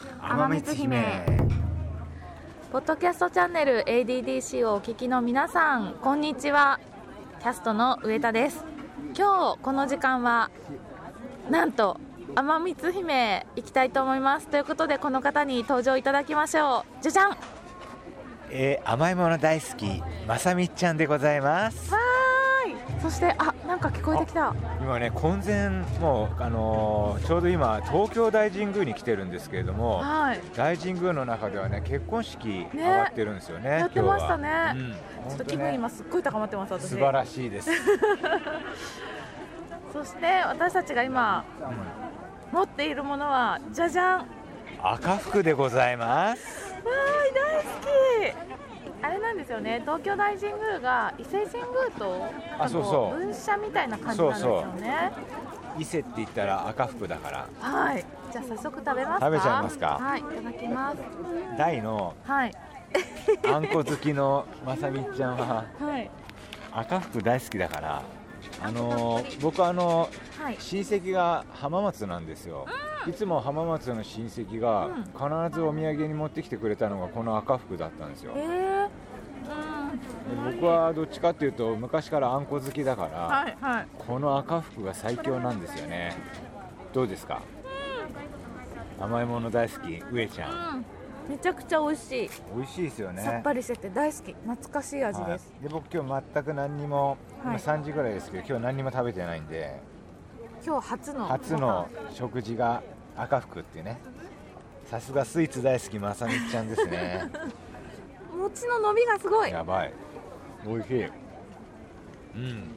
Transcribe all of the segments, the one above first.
天光姫。ポッドキャストチャンネル ADDC をお聞きの皆さんこんにちは。キャストの上田です。今日この時間はなんと天光姫行きたいと思います。ということでこの方に登場いただきましょう。じゃじゃん。わえー甘いもの大好きまさみちゃんでございます。ーいそしてあなんか聞こえてきた。今ね混然もうあのーちょうど今東京大神宮に来てるんですけれどもはい。大神宮の中ではね結婚式上がってるんですよねやってましたね。うんちょっと気分今すっごい高まってます私。素晴らしいです、そして私たちが今持っているものはじゃじゃん。赤福でございます。わーい大好きあれなんですよね。東京大神宮が伊勢神宮とあそうそう。分社みたいな感じなんですよね。伊勢って言ったら赤福だから。はい。じゃあ早速食べますか？食べちゃいますか？はい。いただきます。大のはい。あんこ好きのまさみちゃんははい。赤福大好きだからあのー僕あのはい。親戚が浜松なんですよ、いつも浜松の親戚がうん。必ずお土産に持ってきてくれたのがこの赤福だったんですよ。えー、うんで僕はどっちかっていうと昔からあんこ好きだから、はいはい。この赤福が最強なんですよね。どうですか、甘いもの大好き？上ちゃん、うん。めちゃくちゃ美味しい、美味しいですよね。さっぱりしてて大好き。懐かしい味です、はい。で僕今日全く何にも、はい。今3時ぐらいですけど今日何にも食べてないんで。今日初の。初の食事が赤福っていうね。さすがスイーツ大好きまさみちゃんですね。餅の伸びがすごい。やばい美味しい。うん。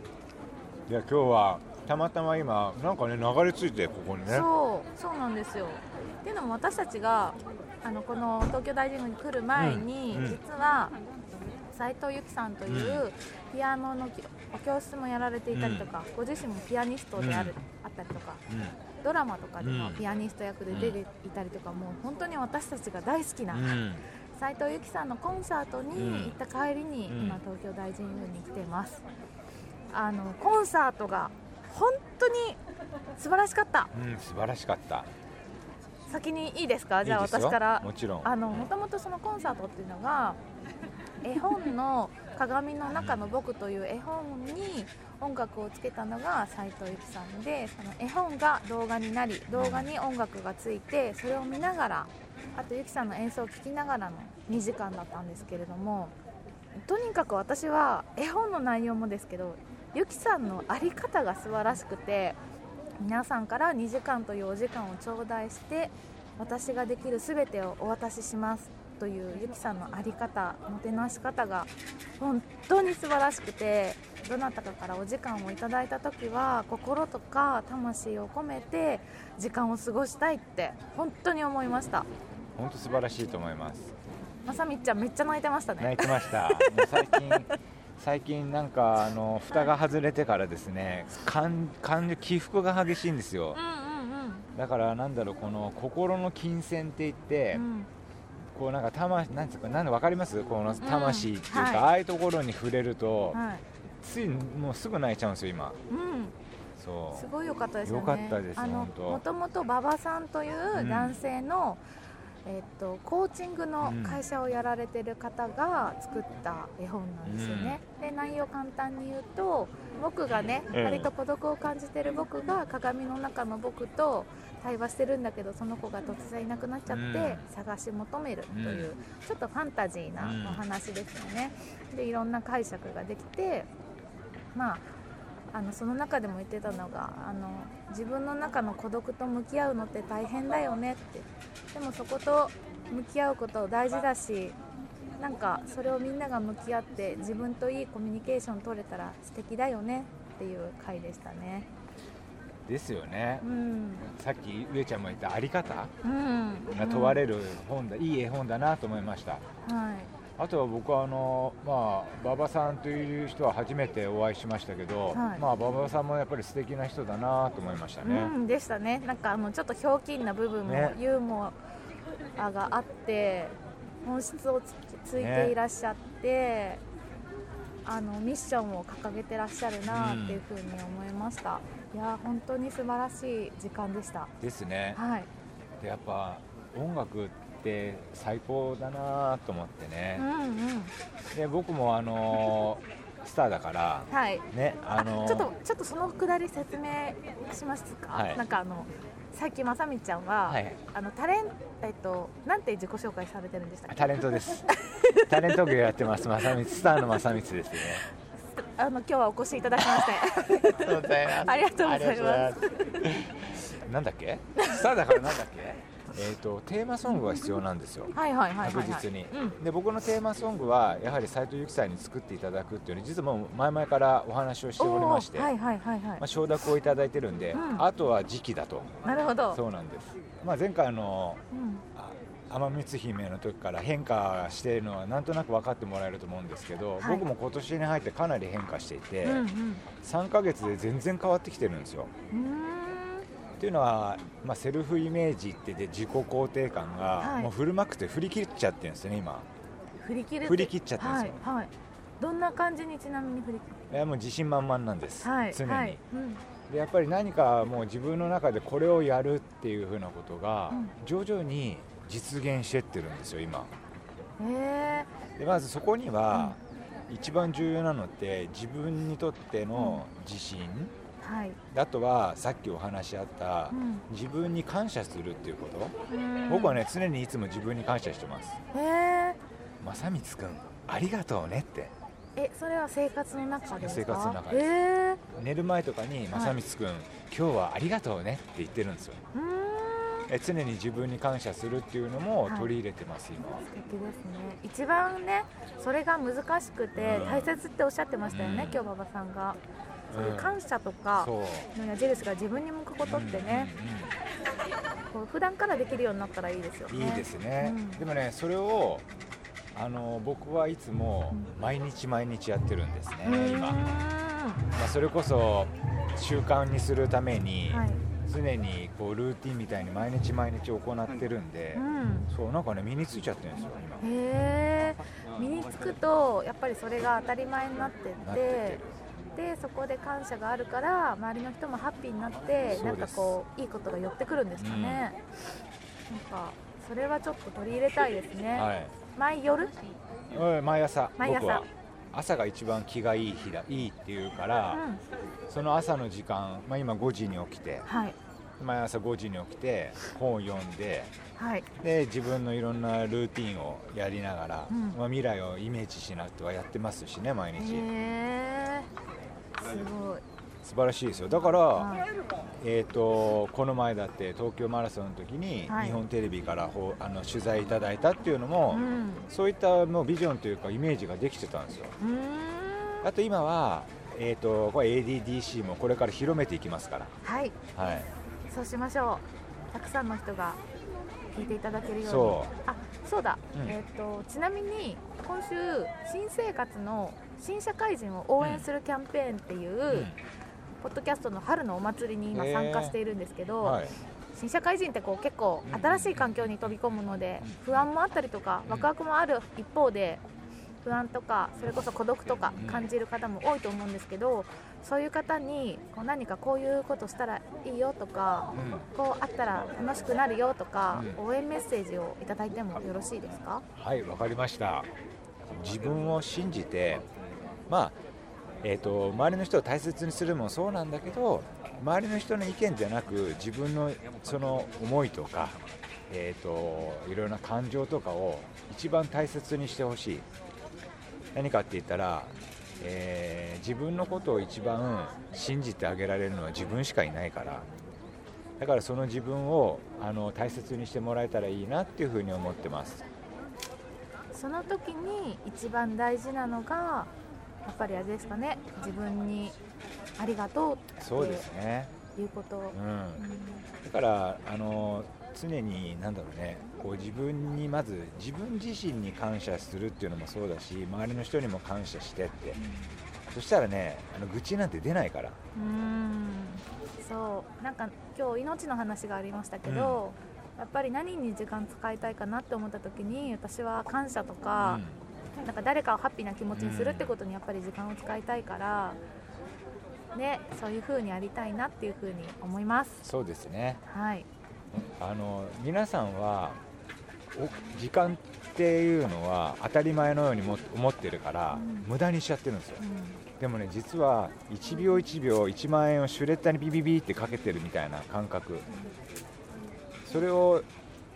いや今日はたまたま今なんかね流れ着いてここにね。そうそうなんですよ。っていうのも私たちがあのこの東京大神宮に来る前に、うん。うん。実は斉藤由貴さんというピアノのきお教室もやられていたりとか、ご自身もピアニストである、うん。あったりとかうドラマとかでもうん。ピアニスト役で出ていたりとか、もう本当に私たちが大好きな、ん、うん、斉藤由貴さんのコンサートに行った帰りに、うん。今東京大神宮に来ています。あのコンサートが本当に素晴らしかった。うん、素晴らしかった。先にいいですか？じゃあ私から。もちろん。あのもともとそのコンサートっていうのが絵本の「鏡の中の僕」という絵本に音楽をつけたのが斉藤由貴さんでその絵本が動画になり動画に音楽がついてそれを見ながらあと由貴さんの演奏を聴きながらの2時間だったんですけれどもとにかく私は絵本の内容もですけど由紀さんの在り方が素晴らしくて皆さんから2時間というお時間を頂戴して私ができる全てをお渡しします。という由紀さんの在り方もてなし方が本当に素晴らしくてどなたかからお時間をいただいた時は心とか魂を込めて時間を過ごしたいって本当に思いました。本当素晴らしいと思います。まさみっちゃんめっちゃ泣いてましたね。泣いてました。最近 最近なんかあの蓋が外れてからですね感感情起伏が激しいんですよ。うんうんだからなんだろうこの心の金銭って言って、うんうんこうなんか魂なんつうかなんでわかります？この魂っていうか、はい。ああいうところに触れると、はい。ついもうすぐ泣いちゃうんですよ今。うん。そすごい良かったですよね。良かったですあの本当。もともと馬場さんという男性の、えっとコーチングの会社をやられてる方が作った絵本なんですよね。で内容簡単に言うと僕がね、ええ割と孤独を感じてる僕が鏡の中の僕と対話してるんだけどその子が突然いなくなっちゃって、うん。探し求めるという、ちょっとファンタジーなお話ですよね。でいろんな解釈ができてまああのその中でも言ってたのがあの自分の中の孤独と向き合うのって大変だよねって。でもそこと向き合うこと大事だしなんかそれをみんなが向き合って自分といいコミュニケーション取れたら素敵だよねっていう回でしたね。うですよね。う、ん。さっき上ちゃんも言ったあり方うん。が問われる本だ、いい絵本だなと思いました。はいあとは僕はあのまあ馬場さんという人は初めてお会いしましたけど、はい。まあ馬場さんもやっぱり素敵な人だなと思いましたね、うん、でしたね。なんかあのちょっとひょうきんな部分も、ね。ユーモアがあって本質をつついていらっしゃって、あのミッションを掲げてらっしゃるなっていうふうに思いました、いや本当に素晴らしい時間でした。ですね。はい。でやっぱ音楽って最高だなと思ってね。う、んうん。で僕もあのスターだからはい。ねあのあちょっとちょっとそのくだり説明しますか、はい。なんかあのさっきまさみちゃんは、はい。あのタレンえっとなんて自己紹介されてるんでしたタレントです。タレント業やってます。正光スターの正光ですね。あの今日はお越しいただきまして。ありがとうございます。なんだっけ？スターだからなんだっけ？えっ、とテーマソングが必要なんですよ。はいはいはいはい、はい、確実に、うん。で僕のテーマソングはやはり斉藤由貴さんに作っていただくっていうのは実はもう前々からお話をしておりまして、はいはいはいはい、まあ、承諾をいただいてるんで、うん。あとは時期だと。なるほど。そうなんです、まあ、前回のうん。あ天光姫の時から変化しているのはなんとなく分かってもらえると思うんですけど、はい。僕も今年に入ってかなり変化していて、うんうん。3ヶ月で全然変わってきてるんですよ。うーんっていうのは、まあ、セルフイメージってで自己肯定感はい。がもう振るまくて振り切っちゃってるんですよね今。振り切る振り切っちゃってるんですよ。はいはい。どんな感じにちなみに振り切いやもう自信満々なんです、るはい常に、はい。うん。でやっぱり何かもう自分の中でこれをやるっていうふうなことがうん。徐々に実現してってるんですよ今。へえでまずそこには一番重要なのって自分にとっての自信、はい。あとはさっきお話しあったうん。自分に感謝するっていうこと。うん。僕はね常にいつも自分に感謝してます。へえ。正光くんありがとうねって。えそれは生活の中で生活の中でえ。寝る前とかに正光くん、今日はありがとうねって言ってるんですよ。え常に自分に感謝するっていうのもはい。取り入れてます、今。素敵ですね。一番ねそれが難しくてうん。大切っておっしゃってましたよね、うん。今日馬場さんがそういううん。感謝とかの矢印が自分に向くことってね、こう普段からできるようになったらいいですよね。うんうんいいですね、うん。でもねそれをあの僕はいつも毎日毎日やってるんですね、今、まあ、それこそ習慣にするために、はい。常にこうルーティンみたいに毎日毎日行ってるんで、うん。そうなんかね身についちゃってるんですよ今。へえ身につくとやっぱりそれが当たり前になってって。なってでそこで感謝があるから周りの人もハッピーになってなんかこういいことが寄ってくるんですかね、なんかそれはちょっと取り入れたいですね、はい。毎夜？うん毎朝。毎朝。朝が一番気がいい日だいいっていうから、うん。その朝の時間、まあ、今5時に起きてはい。毎朝5時に起きて本を読んではい。で自分のいろんなルーティンをやりながら、うん。まあ、未来をイメージしなくてはやってますしね毎へ日ごい。素晴らしいですよ。だから、はいえー、とこの前だって東京マラソンの時にはい。日本テレビからほあの取材いただいたっていうのも、うん。そういったもうビジョンというかイメージができてたんですよ。あと今は、えー、とこれ ADDC もこれから広めていきますから、はい。はい、そうしましょう。たくさんの人が聞いていただけるように。そあそうだ、うん。えっ、とちなみに今週新生活の新社会人を応援するキャンペーンっていう、うん。ポッドキャストの春のお祭りに今参加しているんですけど、はい、新社会人ってこう結構新しい環境に飛び込むので不安もあったりとかワクワクもある一方で不安とかそれこそ孤独とか感じる方も多いと思うんですけどそういう方にこう何かこういうことしたらいいよとかこうあったら楽しくなるよとかう応援メッセージをいただいてもよろしいですか？はい、わかりました。自分を信じて、まあ、えっ、と、周りの人を大切にするもそうなんだけど。周りの人の意見じゃなく、自分のその思いとか。えっ、と、いろいろな感情とかを一番大切にしてほしい。何かって言ったら。えー自分のことを一番信じてあげられるのは自分しかいないから。だからその自分をあの大切にしてもらえたらいいなっていうふうに思ってます。その時に一番大事なのがやっぱりあれですかね自分にありがとうそうですね。っていうこと、うん。うんだからあの常に何だろうねこう自分にまず自分自身に感謝するっていうのもそうだし周りの人にも感謝してって。そしたらねあの愚痴なんて出ないから。うーん。そう。なんか今日命の話がありましたけど、やっぱり何に時間使いたいかなって思った時に私は感謝とか、なんか誰かをハッピーな気持ちにするってことにやっぱり時間を使いたいから、ね、そういう風にありたいなっていう風に思います。そうですね。はい、あの皆さんはお時間っていうのは当たり前のようにも思ってるから、うん。無駄にしちゃってるんですよ。うん。でもね実は1秒1秒1万円をシュレッダーにビビビってかけてるみたいな感覚。それを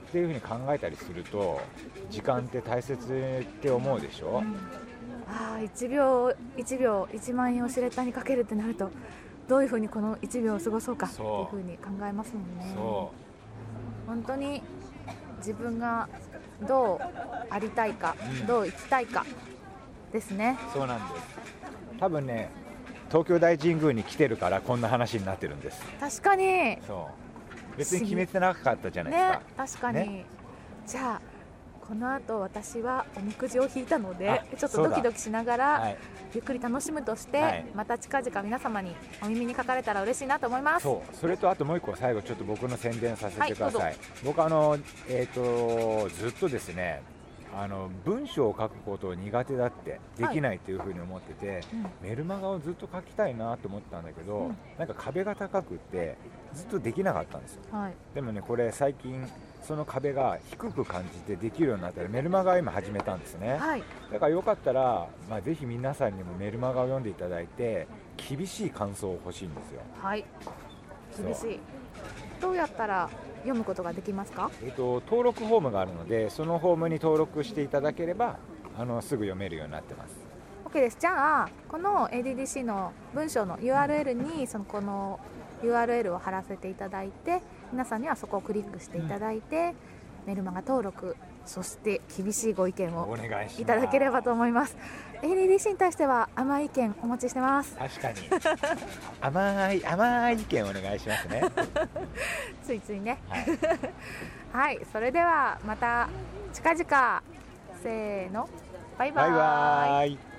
っていうふうに考えたりすると時間って大切って思うでしょ、ああ1秒1秒1万円をシュレッダーにかけるってなるとどういうふうにこの1秒を過ごそうかっていうふうに考えますもんね。そ本当に自分がどうありたいか、うん。どう生きたいかですね。うそうなんです。多分ね東京大神宮に来てるからこんな話になってるんです。確かに。そう。別に決めてなかったじゃないですねか、確かに、ね。じゃあこの後私はおみくじを引いたのであちょっとドキドキしながら、はい。ゆっくり楽しむとして、はい。また近々皆様にお耳にかかれたら嬉しいなと思います。そう。それとあともう一個最後ちょっと僕の宣伝させてください、はい僕あのえっ、とずっとですねあの文章を書くことを苦手だってできないっていうふうに思ってて、うん。メルマガをずっと書きたいなと思ったんだけど、うん。なんか壁が高くってずっとできなかったんですよ。はい。でもねこれ最近その壁が低く感じてできるようになったらメルマガを今始めたんですね。はい。だからよかったら、まあ、ぜひ皆さんにもメルマガを読んでいただいて厳しい感想を欲しいんですよ。はい。厳しい。どうやったら読むことができますか？えっと、登録フォームがあるのでそのフォームに登録していただければあのすぐ読めるようになってます。OK です。じゃあこの ADDC の文章の URL にそのこの URL を貼らせていただいて皆さんにはそこをクリックしていただいて、メルマガ登録そして厳しいご意見をお願いただければと思います。ADDC に対しては甘い意見お待ちしてます。確かに。甘い甘い意見お願いしますね。ついついね。はい。はい。それではまた近々。せーの。バイババイ。ーイバイ